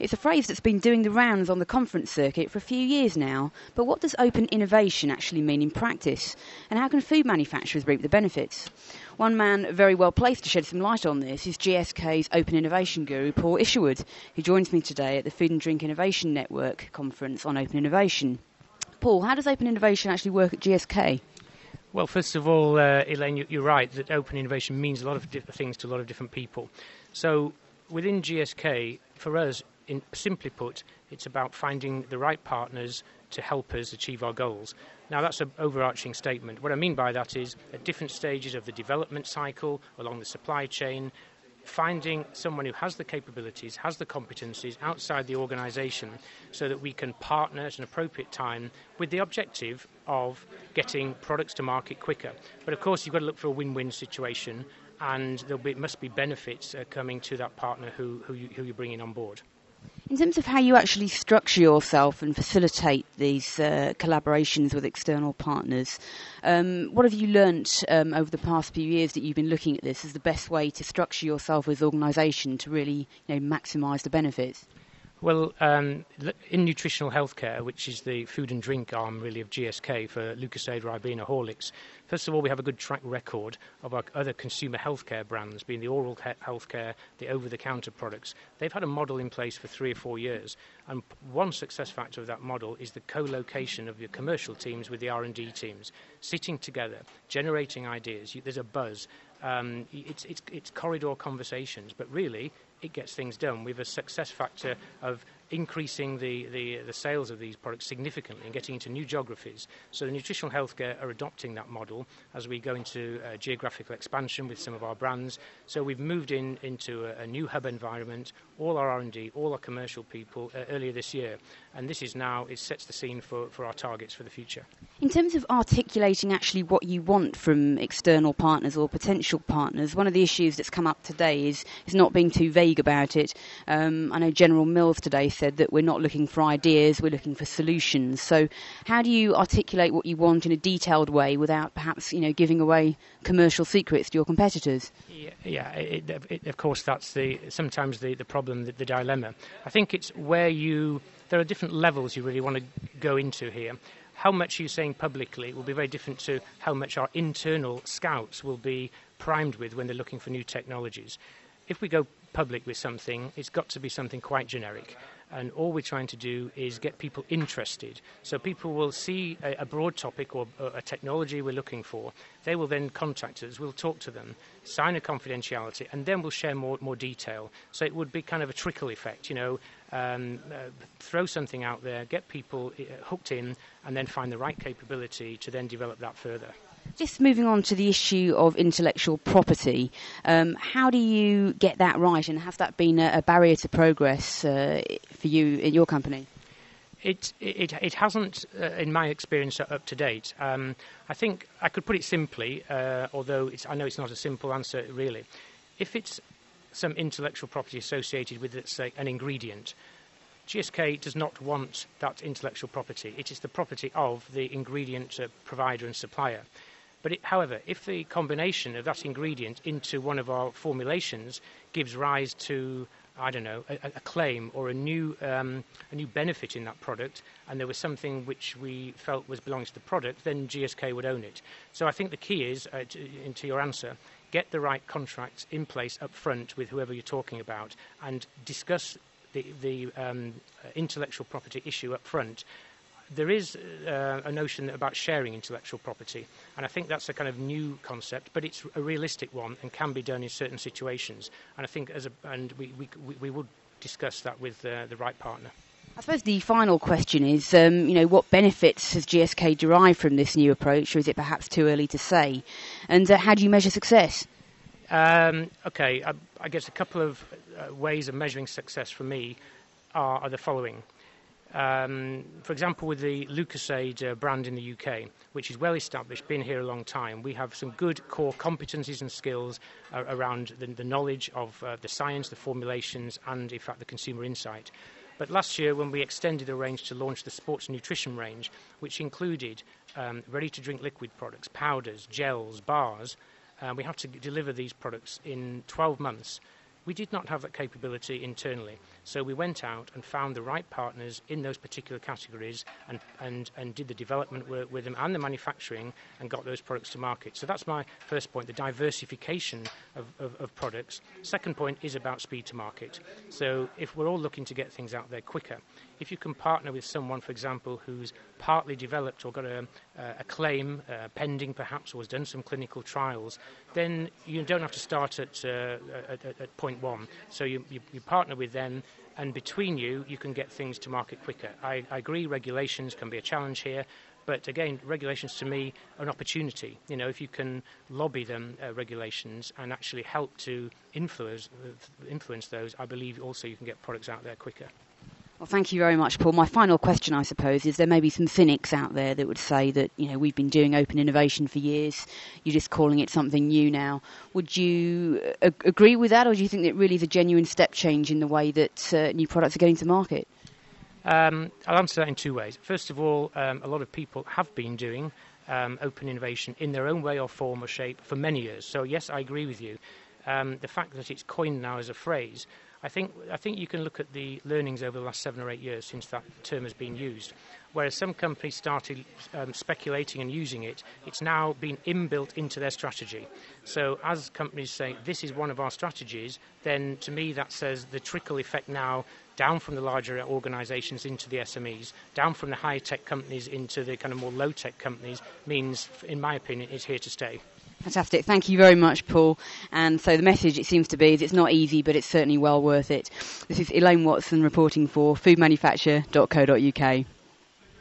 It's a phrase that's been doing the rounds on the conference circuit for a few years now. But what does open innovation actually mean in practice? And how can food manufacturers reap the benefits? One man very well placed to shed some light on this is GSK's open innovation guru, Paul Isherwood, who joins me today at the Food and Drink Innovation Network conference on open innovation. Paul, how does open innovation actually work at GSK? Well, first of all, uh, Elaine, you're right that open innovation means a lot of things to a lot of different people. So within GSK, for us, in, simply put, it's about finding the right partners to help us achieve our goals. Now, that's an overarching statement. What I mean by that is at different stages of the development cycle, along the supply chain, finding someone who has the capabilities, has the competencies outside the organisation so that we can partner at an appropriate time with the objective of getting products to market quicker. But of course, you've got to look for a win win situation and there must be benefits uh, coming to that partner who, who, you, who you're bringing on board. In terms of how you actually structure yourself and facilitate these uh, collaborations with external partners, um, what have you learnt um, over the past few years that you've been looking at this as the best way to structure yourself as an organisation to really you know, maximise the benefits? Well, um, in nutritional healthcare, which is the food and drink arm really of GSK for Lucozade, Ribena, Horlicks, first of all, we have a good track record of our other consumer healthcare brands, being the oral healthcare, the over-the-counter products. They've had a model in place for three or four years, and one success factor of that model is the co-location of your commercial teams with the R&D teams, sitting together, generating ideas. There's a buzz. Um, it's, it's, it's corridor conversations, but really it gets things done. We have a success factor of increasing the, the, the, sales of these products significantly and getting into new geographies. So the nutritional healthcare are adopting that model as we go into uh, geographical expansion with some of our brands. So we've moved in into a, a new hub environment, all our R&D, all our commercial people uh, earlier this year. And this is now, it sets the scene for, for our targets for the future. In terms of articulating actually what you want from external partners or potential partners, one of the issues that's come up today is, is not being too vague about it. Um, I know General Mills today said that we're not looking for ideas, we're looking for solutions. So, how do you articulate what you want in a detailed way without perhaps you know giving away commercial secrets to your competitors? Yeah, yeah it, it, of course, that's the sometimes the, the problem, the, the dilemma. I think it's where you there are different levels you really want to go into here how much you're saying publicly will be very different to how much our internal scouts will be primed with when they're looking for new technologies. If we go public with something, it's got to be something quite generic and all we're trying to do is get people interested. So people will see a, a broad topic or a technology we're looking for. They will then contact us. We'll talk to them, sign a confidentiality, and then we'll share more more detail. So it would be kind of a trickle effect, you know. Um, uh, throw something out there, get people uh, hooked in, and then find the right capability to then develop that further. Just moving on to the issue of intellectual property, um, how do you get that right, and has that been a, a barrier to progress uh, for you in your company? It, it, it hasn't, uh, in my experience, up to date. Um, I think I could put it simply, uh, although I know it's not a simple answer really. If it's some intellectual property associated with, let's say, an ingredient, GSK does not want that intellectual property. It is the property of the ingredient uh, provider and supplier. But it, however, if the combination of that ingredient into one of our formulations gives rise to I don't know, a, a claim or a new, um, a new benefit in that product, and there was something which we felt was belongs to the product, then GSK would own it. So I think the key is, uh, to, your answer, get the right contracts in place up front with whoever you're talking about, and discuss the, the um, intellectual property issue up front there is uh, a notion about sharing intellectual property, and I think that's a kind of new concept, but it's a realistic one and can be done in certain situations. And I think, as a, and we, we, we would discuss that with uh, the right partner. I suppose the final question is, um, you know, what benefits has GSK derived from this new approach, or is it perhaps too early to say? And uh, how do you measure success? Um, okay, I, I, guess a couple of uh, ways of measuring success for me are, are the following. Um, for example, with the Lucozade uh, brand in the UK, which is well established, been here a long time, we have some good core competencies and skills uh, around the, the, knowledge of uh, the science, the formulations, and in fact the consumer insight. But last year, when we extended the range to launch the sports nutrition range, which included um, ready to drink liquid products, powders, gels, bars, uh, we had to deliver these products in 12 months We did not have that capability internally. So we went out and found the right partners in those particular categories and, and, and did the development work with them and the manufacturing and got those products to market. So that's my first point, the diversification of, of, of products. Second point is about speed to market. So if we're all looking to get things out there quicker, if you can partner with someone, for example, who's partly developed or got a, a claim uh, pending perhaps or has done some clinical trials, then you don't have to start at, uh, at, at, point one. So you, you, you partner with them and between you, you can get things to market quicker. I, I agree regulations can be a challenge here, but again, regulations to me are an opportunity. You know, if you can lobby them, uh, regulations, and actually help to influence, uh, influence those, I believe also you can get products out there quicker. Well, thank you very much, Paul. My final question, I suppose, is there may be some cynics out there that would say that you know we've been doing open innovation for years. You're just calling it something new now. Would you uh, agree with that, or do you think that really is a genuine step change in the way that uh, new products are getting to market? Um, I'll answer that in two ways. First of all, um, a lot of people have been doing um, open innovation in their own way or form or shape for many years. So yes, I agree with you. Um, the fact that it's coined now as a phrase I think, I think you can look at the learnings over the last seven or eight years since that term has been used. Whereas some companies started um, speculating and using it, it's now been inbuilt into their strategy. So as companies say, this is one of our strategies, then to me that says the trickle effect now down from the larger organisations into the SMEs, down from the high-tech companies into the kind of more low-tech companies means, in my opinion, it's here to stay. Fantastic. Thank you very much, Paul. And so the message, it seems to be, is it's not easy, but it's certainly well worth it. This is Elaine Watson reporting for foodmanufacture.co.uk.